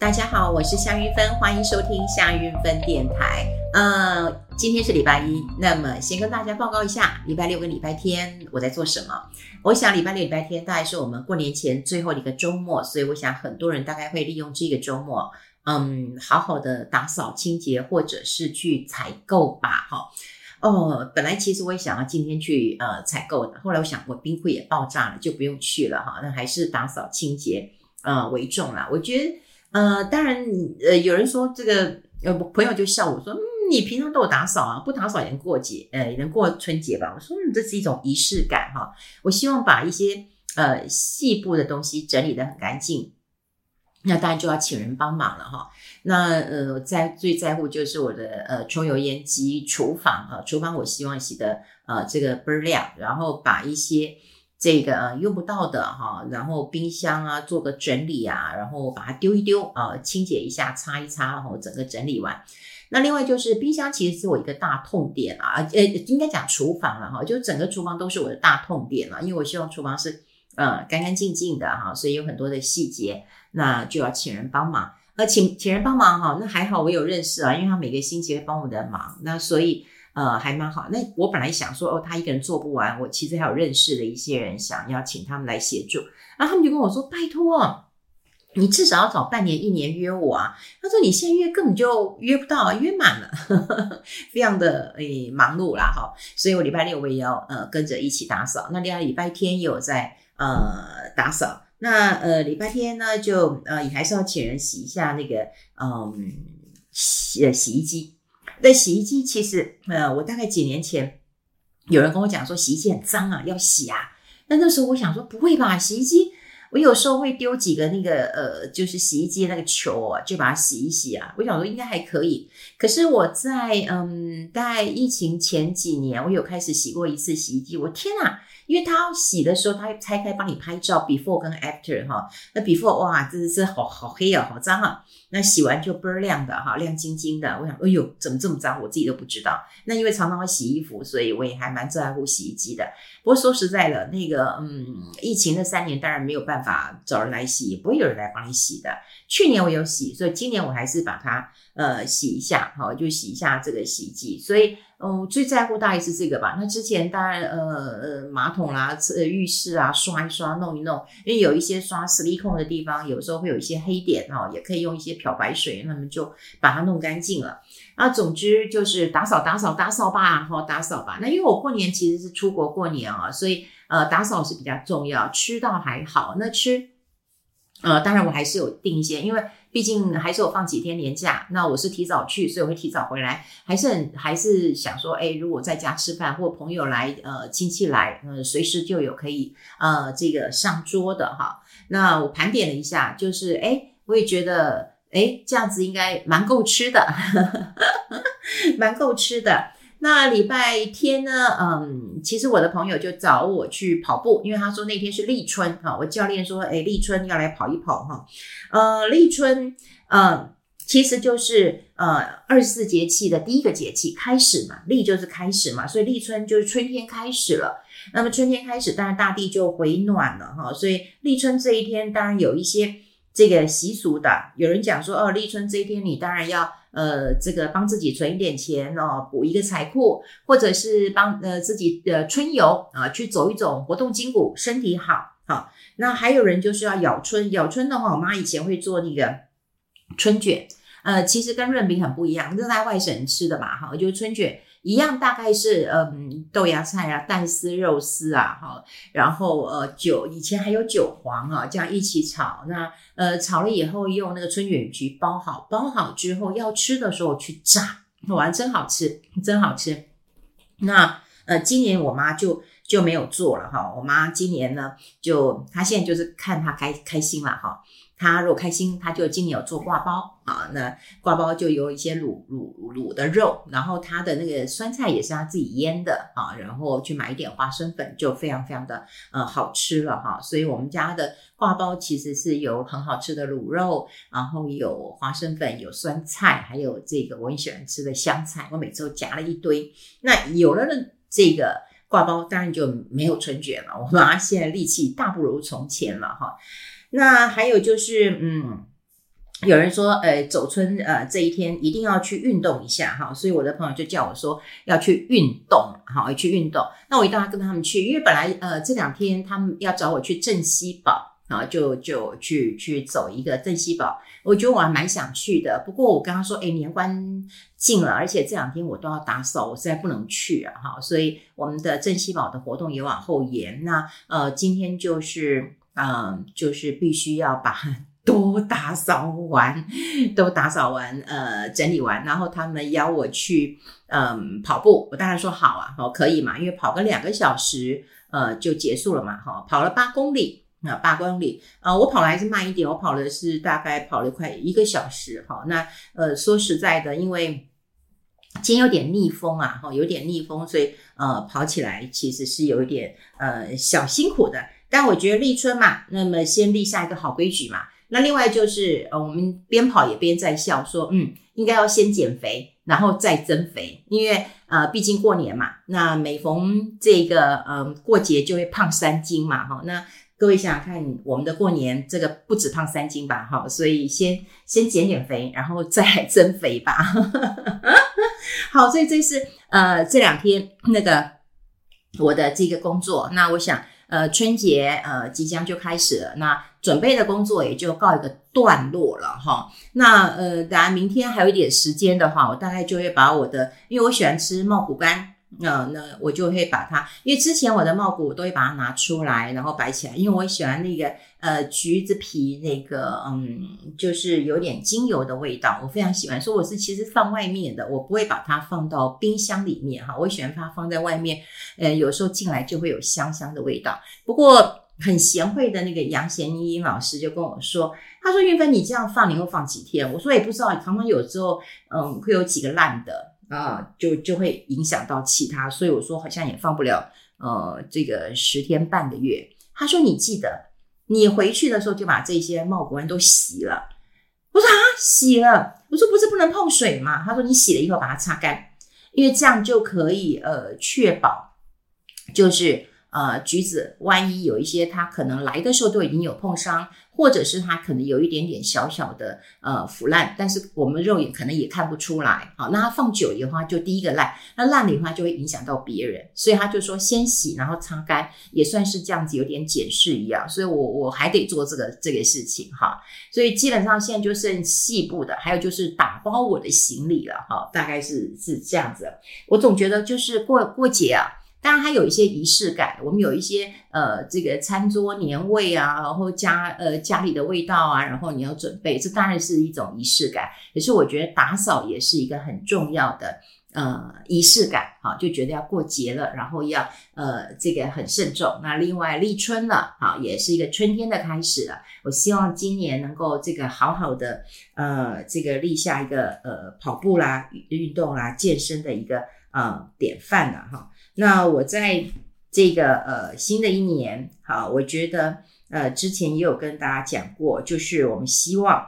大家好，我是夏云芬，欢迎收听夏云芬电台。呃，今天是礼拜一，那么先跟大家报告一下，礼拜六跟礼拜天我在做什么。我想礼拜六、礼拜天大概是我们过年前最后一个周末，所以我想很多人大概会利用这个周末，嗯，好好的打扫清洁，或者是去采购吧。哈，哦，本来其实我也想要今天去呃采购的，后来我想我冰库也爆炸了，就不用去了哈。那还是打扫清洁呃为重啦。我觉得。呃，当然，呃，有人说这个，呃，朋友就笑我说，嗯，你平常都有打扫啊，不打扫也能过节，呃，也能过春节吧？我说，嗯，这是一种仪式感哈。我希望把一些呃细部的东西整理得很干净，那当然就要请人帮忙了哈。那呃，在最在乎就是我的呃抽油烟机、厨房啊，厨房我希望洗得呃这个倍儿亮，然后把一些。这个呃用不到的哈，然后冰箱啊做个整理啊，然后把它丢一丢啊，清洁一下，擦一擦，然后整个整理完。那另外就是冰箱其实是我一个大痛点啊，呃，应该讲厨房了哈，就整个厨房都是我的大痛点了，因为我希望厨房是呃干干净净的哈，所以有很多的细节，那就要请人帮忙。那请请人帮忙哈，那还好我有认识啊，因为他每个星期会帮我的忙，那所以。呃，还蛮好。那我本来想说，哦，他一个人做不完，我其实还有认识的一些人，想要请他们来协助。然后他们就跟我说：“拜托，你至少要早半年、一年约我啊。”他说：“你现在约根本就约不到，约满了，呵 呵非常的诶忙碌啦。”哈，所以我礼拜六我也要呃跟着一起打扫。那另外礼拜天也有在呃打扫。那呃礼拜天呢，就呃也还是要请人洗一下那个嗯洗洗衣机。那洗衣机其实，呃，我大概几年前有人跟我讲说洗衣机很脏啊，要洗啊。那那时候我想说不会吧，洗衣机我有时候会丢几个那个呃，就是洗衣机那个球啊，就把它洗一洗啊。我想说应该还可以。可是我在嗯，大概疫情前几年，我有开始洗过一次洗衣机，我天啊！因为他要洗的时候，他会拆开帮你拍照，before 跟 after 哈。那 before 哇，真的是好好黑啊，好脏啊。那洗完就倍儿亮的哈，亮晶晶的。我想，哎呦，怎么这么脏？我自己都不知道。那因为常常会洗衣服，所以我也还蛮在乎洗衣机的。不过说实在的，那个嗯，疫情那三年当然没有办法找人来洗，也不会有人来帮你洗的。去年我有洗，所以今年我还是把它呃洗一下，好，就洗一下这个洗衣机。所以。哦，最在乎大概是这个吧。那之前当然，呃呃，马桶啦、呃浴室啊，刷一刷、弄一弄，因为有一些刷矽利康的地方，有时候会有一些黑点哈，也可以用一些漂白水，那么就把它弄干净了。啊，总之就是打扫、打扫、打扫吧，哈，打扫吧。那因为我过年其实是出国过年啊，所以呃，打扫是比较重要。吃倒还好，那吃，呃，当然我还是有订一些，因为。毕竟还是有放几天年假，那我是提早去，所以我会提早回来。还是很还是想说，哎，如果在家吃饭或朋友来，呃，亲戚来，呃，随时就有可以呃这个上桌的哈。那我盘点了一下，就是哎，我也觉得哎这样子应该蛮够吃的，呵 呵蛮够吃的。那礼拜天呢？嗯，其实我的朋友就找我去跑步，因为他说那天是立春哈。我教练说，诶，立春要来跑一跑哈。呃，立春，呃，其实就是呃二十四节气的第一个节气开始嘛，立就是开始嘛，所以立春就是春天开始了。那么春天开始，当然大地就回暖了哈。所以立春这一天，当然有一些这个习俗的。有人讲说，哦，立春这一天你当然要。呃，这个帮自己存一点钱哦，补一个财库，或者是帮呃自己的春游啊，去走一走，活动筋骨，身体好。好，那还有人就是要咬春，咬春的话，我妈以前会做那个春卷，呃，其实跟润饼很不一样，这在外省人吃的嘛，哈，就是春卷。一样大概是嗯豆芽菜啊蛋丝肉丝啊哈，然后呃韭以前还有韭黄啊这样一起炒，那呃炒了以后用那个春卷皮包好，包好之后要吃的时候去炸，哇真好吃真好吃。那呃今年我妈就就没有做了哈，我妈今年呢就她现在就是看她开开心了哈。她如果开心，她就今年有做挂包啊。那挂包就有一些卤卤卤的肉，然后他的那个酸菜也是他自己腌的啊。然后去买一点花生粉，就非常非常的呃好吃了哈。所以我们家的挂包其实是有很好吃的卤肉，然后有花生粉，有酸菜，还有这个我很喜欢吃的香菜。我每次都夹了一堆。那有了这个挂包，当然就没有春卷了。我妈现在力气大不如从前了哈。那还有就是，嗯，有人说，呃，走春呃这一天一定要去运动一下哈，所以我的朋友就叫我说要去运动，好，去运动。那我一定要跟他们去，因为本来呃这两天他们要找我去镇西堡，啊，就就去去走一个镇西堡。我觉得我还蛮想去的，不过我跟他说，哎，年关近了，而且这两天我都要打扫，我实在不能去啊，哈，所以我们的镇西堡的活动也往后延。那呃，今天就是嗯、就是必须要把。都打扫完，都打扫完，呃，整理完，然后他们邀我去，嗯、跑步，我当然说好啊，好，可以嘛，因为跑个两个小时，呃，就结束了嘛，哈，跑了八公里，啊，八公里，啊、呃，我跑的还是慢一点，我跑的是大概跑了快一个小时，哈，那，呃，说实在的，因为今天有点逆风啊，哈，有点逆风，所以，呃，跑起来其实是有一点，呃，小辛苦的，但我觉得立春嘛，那么先立下一个好规矩嘛。那另外就是，呃，我们边跑也边在笑，说，嗯，应该要先减肥，然后再增肥，因为，呃，毕竟过年嘛，那每逢这个，嗯、呃，过节就会胖三斤嘛，哈，那各位想想看，我们的过年这个不止胖三斤吧，哈，所以先先减减肥，然后再增肥吧，好，所以这是，呃，这两天那个我的这个工作，那我想。呃，春节呃即将就开始了，那准备的工作也就告一个段落了哈。那呃，当然明天还有一点时间的话，我大概就会把我的，因为我喜欢吃茂谷柑。那、那我就会把它，因为之前我的茂谷我都会把它拿出来，然后摆起来，因为我喜欢那个呃橘子皮那个嗯，就是有点精油的味道，我非常喜欢。所以我是其实放外面的，我不会把它放到冰箱里面哈，我喜欢它放在外面，呃，有时候进来就会有香香的味道。不过很贤惠的那个杨贤英老师就跟我说，他说韵芬你这样放你会放几天？我说也不知道，常常有时候嗯会有几个烂的。啊，就就会影响到其他，所以我说好像也放不了，呃，这个十天半个月。他说你记得，你回去的时候就把这些茂国人都洗了。我说啊，洗了。我说不是不能碰水吗？他说你洗了以后把它擦干，因为这样就可以呃确保，就是呃橘子万一有一些它可能来的时候都已经有碰伤。或者是它可能有一点点小小的呃腐烂，但是我们肉眼可能也看不出来。好，那它放久以后，它就第一个烂，那烂的话就会影响到别人，所以他就说先洗，然后擦干，也算是这样子有点检视一样。所以我我还得做这个这个事情哈。所以基本上现在就剩细部的，还有就是打包我的行李了哈，大概是是这样子。我总觉得就是过过节啊。当然，还有一些仪式感。我们有一些呃，这个餐桌年味啊，然后家呃家里的味道啊，然后你要准备，这当然是一种仪式感。可是我觉得打扫也是一个很重要的呃仪式感，好，就觉得要过节了，然后要呃这个很慎重。那另外立春了，好，也是一个春天的开始了。我希望今年能够这个好好的呃这个立下一个呃跑步啦、运动啦、健身的一个呃典范了哈。那我在这个呃新的一年，好，我觉得呃之前也有跟大家讲过，就是我们希望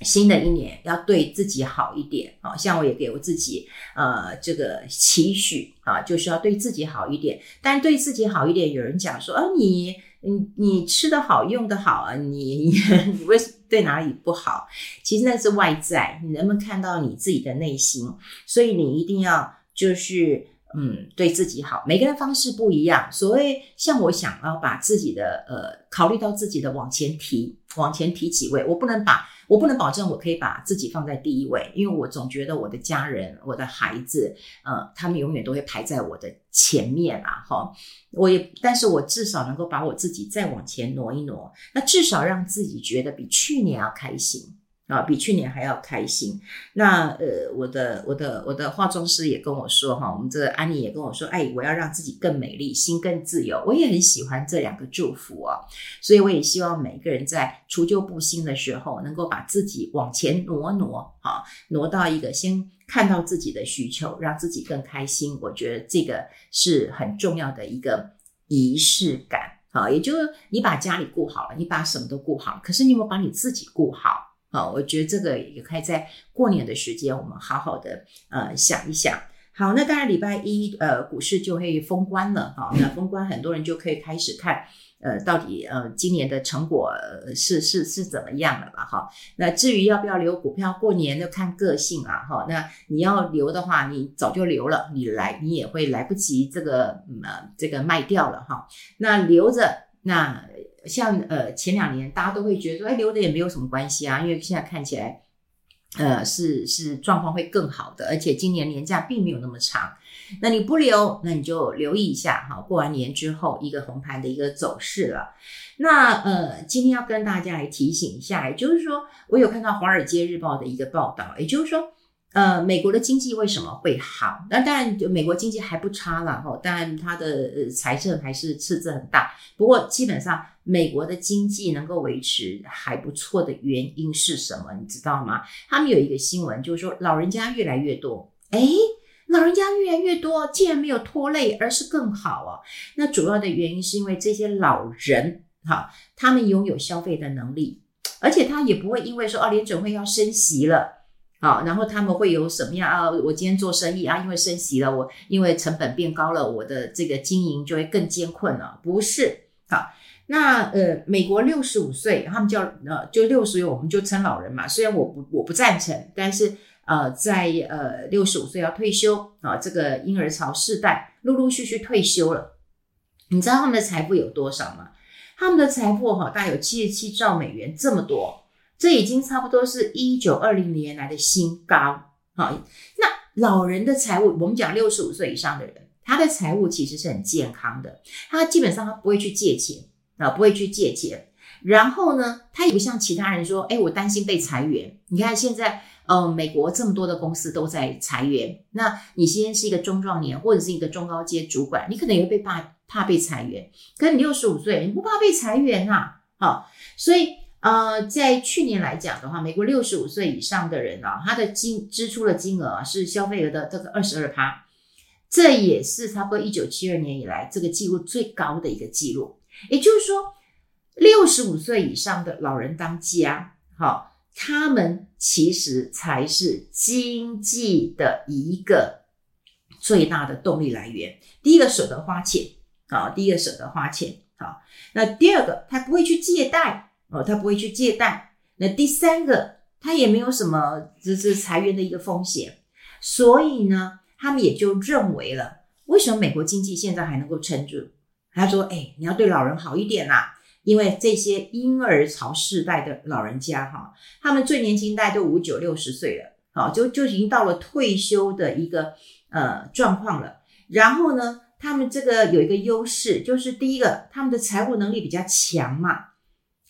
新的一年要对自己好一点，好，像我也给我自己呃这个期许啊，就是要对自己好一点。但对自己好一点，有人讲说啊，你你你吃得好，用得好啊，你 你为什对哪里不好？其实那是外在，你能不能看到你自己的内心？所以你一定要就是。嗯，对自己好，每个人方式不一样。所谓像我想要把自己的呃，考虑到自己的往前提，往前提几位，我不能把，我不能保证我可以把自己放在第一位，因为我总觉得我的家人、我的孩子，呃，他们永远都会排在我的前面啊。哈，我也，但是我至少能够把我自己再往前挪一挪，那至少让自己觉得比去年要开心。啊，比去年还要开心。那呃，我的我的我的化妆师也跟我说哈，我们这个安妮也跟我说，哎，我要让自己更美丽，心更自由。我也很喜欢这两个祝福啊，所以我也希望每个人在除旧布新的时候，能够把自己往前挪挪，哈，挪到一个先看到自己的需求，让自己更开心。我觉得这个是很重要的一个仪式感，啊，也就是你把家里顾好了，你把什么都顾好，可是你有没有把你自己顾好？好，我觉得这个也可以在过年的时间，我们好好的呃想一想。好，那当然礼拜一呃股市就会封关了哈，那封关很多人就可以开始看。呃，到底呃，今年的成果是是是怎么样了吧？哈，那至于要不要留股票过年，就看个性啊。哈，那你要留的话，你早就留了，你来你也会来不及这个呃这个卖掉了哈。那留着，那像呃前两年大家都会觉得说，哎，留着也没有什么关系啊，因为现在看起来。呃，是是状况会更好的，而且今年年假并没有那么长。那你不留，那你就留意一下哈。过完年之后，一个红盘的一个走势了。那呃，今天要跟大家来提醒一下，也就是说，我有看到《华尔街日报》的一个报道，也就是说。呃，美国的经济为什么会好？那当然，美国经济还不差了哈，但它的财政还是赤字很大。不过，基本上美国的经济能够维持还不错的原因是什么？你知道吗？他们有一个新闻，就是说老人家越来越多。诶，老人家越来越多，竟然没有拖累，而是更好哦。那主要的原因是因为这些老人哈，他们拥有消费的能力，而且他也不会因为说哦，联准会要升息了。好，然后他们会有什么样啊？我今天做生意啊，因为升息了，我因为成本变高了，我的这个经营就会更艰困了。不是，好，那呃，美国六十五岁，他们叫呃，就六十岁，我们就称老人嘛。虽然我不我不赞成，但是呃，在呃六十五岁要退休啊，这个婴儿潮世代陆陆续续退休了。你知道他们的财富有多少吗？他们的财富哈，大概有七十七兆美元这么多。这已经差不多是一九二零年来的新高。好，那老人的财务，我们讲六十五岁以上的人，他的财务其实是很健康的。他基本上他不会去借钱啊，不会去借钱。然后呢，他也不像其他人说，哎，我担心被裁员。你看现在，呃，美国这么多的公司都在裁员。那你现在是一个中壮年或者是一个中高阶主管，你可能也会被怕怕被裁员。可是你六十五岁，你不怕被裁员啊？好，所以。呃，在去年来讲的话，美国六十五岁以上的人啊，他的金支出的金额啊是消费额的这个二十二趴，这也是差不多一九七二年以来这个记录最高的一个记录。也就是说，六十五岁以上的老人当家，好，他们其实才是经济的一个最大的动力来源。第一个舍得花钱，好，第一个舍得花钱，好，那第二个他不会去借贷。哦，他不会去借贷。那第三个，他也没有什么这是裁员的一个风险，所以呢，他们也就认为了，为什么美国经济现在还能够撑住？他说：“哎，你要对老人好一点啦，因为这些婴儿潮世代的老人家哈，他们最年轻大概都五九六十岁了，好，就就已经到了退休的一个呃状况了。然后呢，他们这个有一个优势，就是第一个，他们的财务能力比较强嘛。”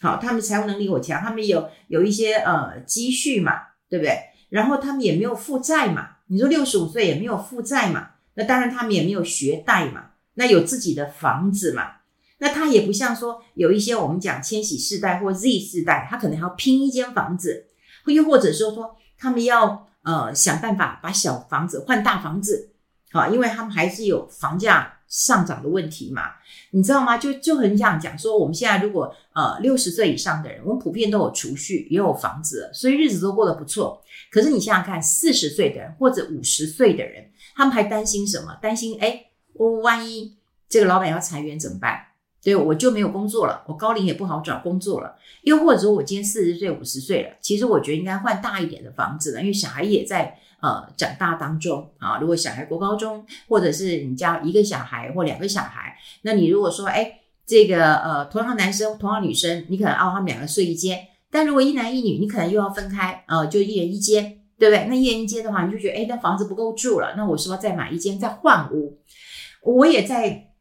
好，他们财务能力我强，他们有有一些呃积蓄嘛，对不对？然后他们也没有负债嘛。你说六十五岁也没有负债嘛？那当然他们也没有学贷嘛。那有自己的房子嘛？那他也不像说有一些我们讲千禧世代或 Z 世代，他可能还要拼一间房子，又或者说说他们要呃想办法把小房子换大房子，啊，因为他们还是有房价。上涨的问题嘛，你知道吗？就就很想讲说，我们现在如果呃六十岁以上的人，我们普遍都有储蓄，也有房子，所以日子都过得不错。可是你想想看，四十岁的人或者五十岁的人，他们还担心什么？担心诶，我万一这个老板要裁员怎么办？对，我就没有工作了，我高龄也不好找工作了。又或者说我今天四十岁、五十岁了，其实我觉得应该换大一点的房子了，因为小孩也在。呃，长大当中啊，如果小孩国高中，或者是你家一个小孩或两个小孩，那你如果说，哎，这个呃，同样男生，同样女生，你可能哦，他们两个睡一间，但如果一男一女，你可能又要分开，呃，就一人一间，对不对？那一人一间的话，你就觉得，哎，那房子不够住了，那我是不是要再买一间，再换屋？我也在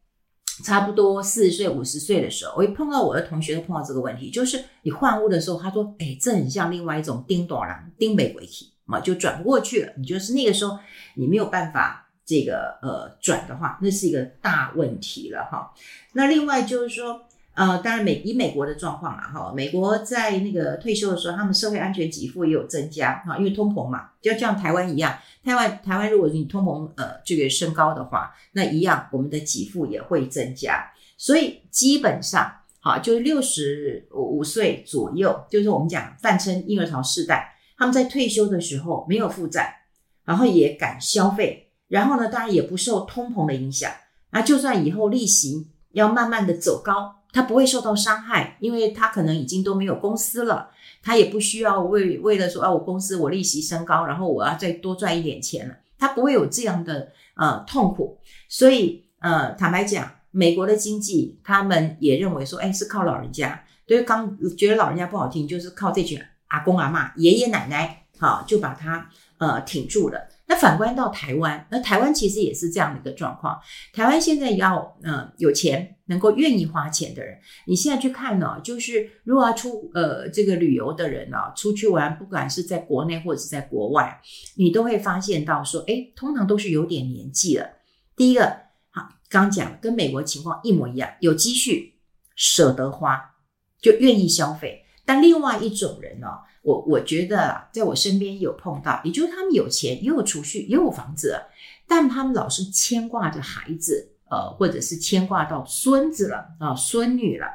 差不多四十岁、五十岁的时候，我一碰到我的同学都碰到这个问题，就是你换屋的时候，他说，哎，这很像另外一种丁朵郎、丁北鬼体。嘛，就转不过去了。你就是那个时候，你没有办法这个呃转的话，那是一个大问题了哈。那另外就是说，呃，当然美以美国的状况啦哈，美国在那个退休的时候，他们社会安全给付也有增加哈，因为通膨嘛，就像台湾一样，台湾台湾如果你通膨呃这个升高的话，那一样我们的给付也会增加。所以基本上好，就是六十五岁左右，就是我们讲泛称婴儿潮世代。他们在退休的时候没有负债，然后也敢消费，然后呢，当然也不受通膨的影响。那就算以后利息要慢慢的走高，他不会受到伤害，因为他可能已经都没有公司了，他也不需要为为了说啊，我公司我利息升高，然后我要再多赚一点钱了，他不会有这样的呃痛苦。所以呃，坦白讲，美国的经济他们也认为说，哎，是靠老人家。对，刚觉得老人家不好听，就是靠这群阿公阿妈、爷爷奶奶，好就把他呃挺住了。那反观到台湾，那台湾其实也是这样的一个状况。台湾现在要呃有钱，能够愿意花钱的人，你现在去看呢，就是如果要出呃这个旅游的人呢，出去玩，不管是在国内或者是在国外，你都会发现到说，诶，通常都是有点年纪了。第一个，好，刚讲跟美国情况一模一样，有积蓄，舍得花。就愿意消费，但另外一种人呢、我我觉得在我身边有碰到，也就是他们有钱，也有储蓄，也有房子，但他们老是牵挂着孩子，呃，或者是牵挂到孙子了啊、孙女了。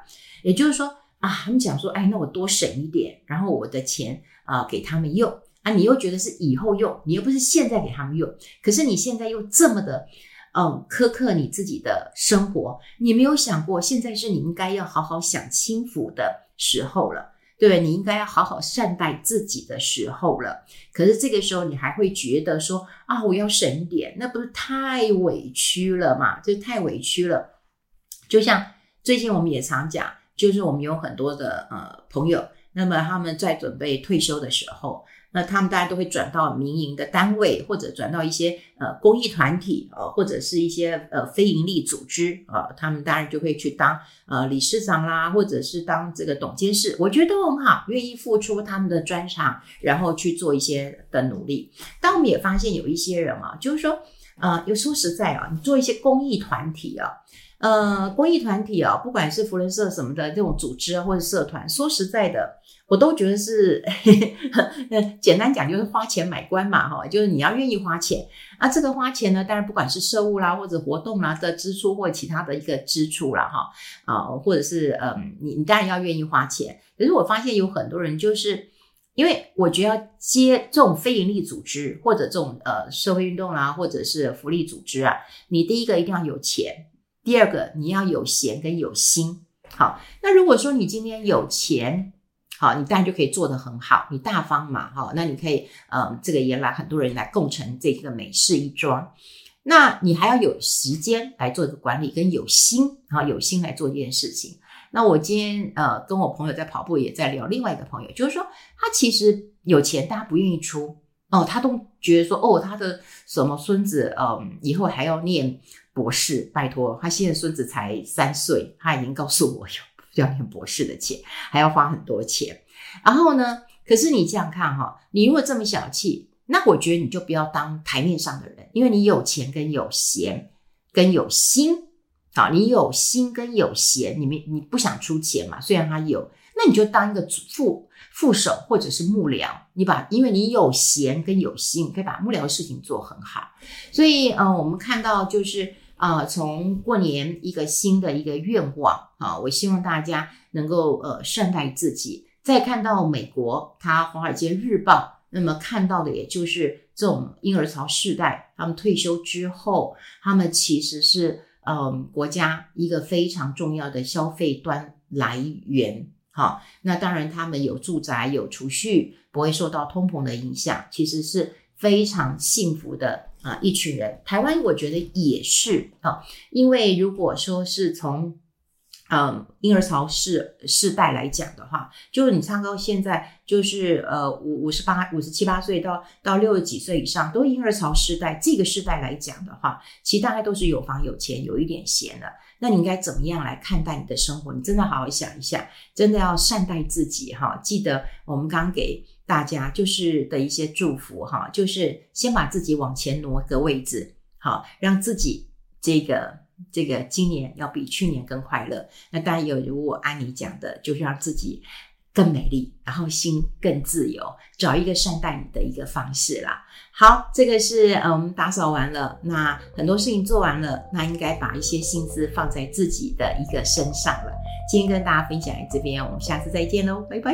也就是说啊，他们讲说，哎，那我多省一点，然后我的钱啊、给他们用啊，你又觉得是以后用，你又不是现在给他们用，可是你现在又这么的。嗯，苛刻你自己的生活，你没有想过，现在是你应该要好好享清福的时候了，对？你应该要好好善待自己的时候了。可是这个时候，你还会觉得说啊，我要省一点，那不是太委屈了嘛？这太委屈了。就像最近我们也常讲，就是我们有很多的呃朋友，那么他们在准备退休的时候。那他们大家都会转到民营的单位，或者转到一些呃公益团体、呃，或者是一些呃非营利组织啊、呃，他们当然就会去当呃理事长啦，或者是当这个董监事，我觉得都很好，愿意付出他们的专长，然后去做一些的努力。但我们也发现有一些人啊，就是说，呃，有说实在啊，你做一些公益团体啊，呃，公益团体啊，不管是扶轮社什么的这种组织或者社团，说实在的。我都觉得是，简单讲就是花钱买官嘛，哈，就是你要愿意花钱啊。这个花钱呢，当然不管是社务啦，或者活动啦的支出，或其他的一个支出啦，哈啊，或者是嗯，你你当然要愿意花钱。可是我发现有很多人就是，因为我觉得要接这种非营利组织或者这种呃社会运动啦，或者是福利组织啊，你第一个一定要有钱，第二个你要有闲跟有心。好，那如果说你今天有钱。好，你当然就可以做得很好，你大方嘛，哈，那你可以，嗯，这个也来很多人来共成这个美事一桩，那你还要有时间来做一个管理，跟有心，哈，有心来做这件事情。那我今天呃跟我朋友在跑步，也在聊另外一个朋友，就是说他其实有钱，但他不愿意出，哦，他都觉得说，哦，他的什么孙子，嗯，以后还要念博士，拜托，他现在孙子才三岁，他已经告诉我有。要念博士的钱，还要花很多钱。然后呢，可是你这样看哈，你如果这么小气，那我觉得你就不要当台面上的人，因为你有钱跟有闲跟有心，好，你有心跟有闲，你没你不想出钱嘛？虽然他有，那你就当一个副副手或者是幕僚，你把因为你有闲跟有心，你可以把幕僚的事情做很好。所以，呃，我们看到就是。啊、从过年一个新的一个愿望啊，我希望大家能够呃善待自己。再看到美国，它《华尔街日报》那么看到的，也就是这种婴儿潮世代，他们退休之后，他们其实是嗯、国家一个非常重要的消费端来源。好，那当然他们有住宅，有储蓄，不会受到通膨的影响，其实是非常幸福的。啊，一群人，台湾我觉得也是啊，因为如果说是从嗯婴儿潮世世代来讲的话，就是你唱到现在，就是呃五五十八、五十七八岁到到六十几岁以上，都婴儿潮世代这个世代来讲的话，其实大概都是有房有钱，有一点闲的。那你应该怎么样来看待你的生活？你真的好好想一下，真的要善待自己哈。记得我们刚给。大家就是的一些祝福哈，就是先把自己往前挪个位置，好，让自己这个这个今年要比去年更快乐。那当然有如我安妮讲的，就是让自己更美丽，然后心更自由，找一个善待你的一个方式啦。好，这个是嗯，我们打扫完了，那很多事情做完了，那应该把一些心思放在自己的一个身上了。今天跟大家分享在这边，我们下次再见喽，拜拜。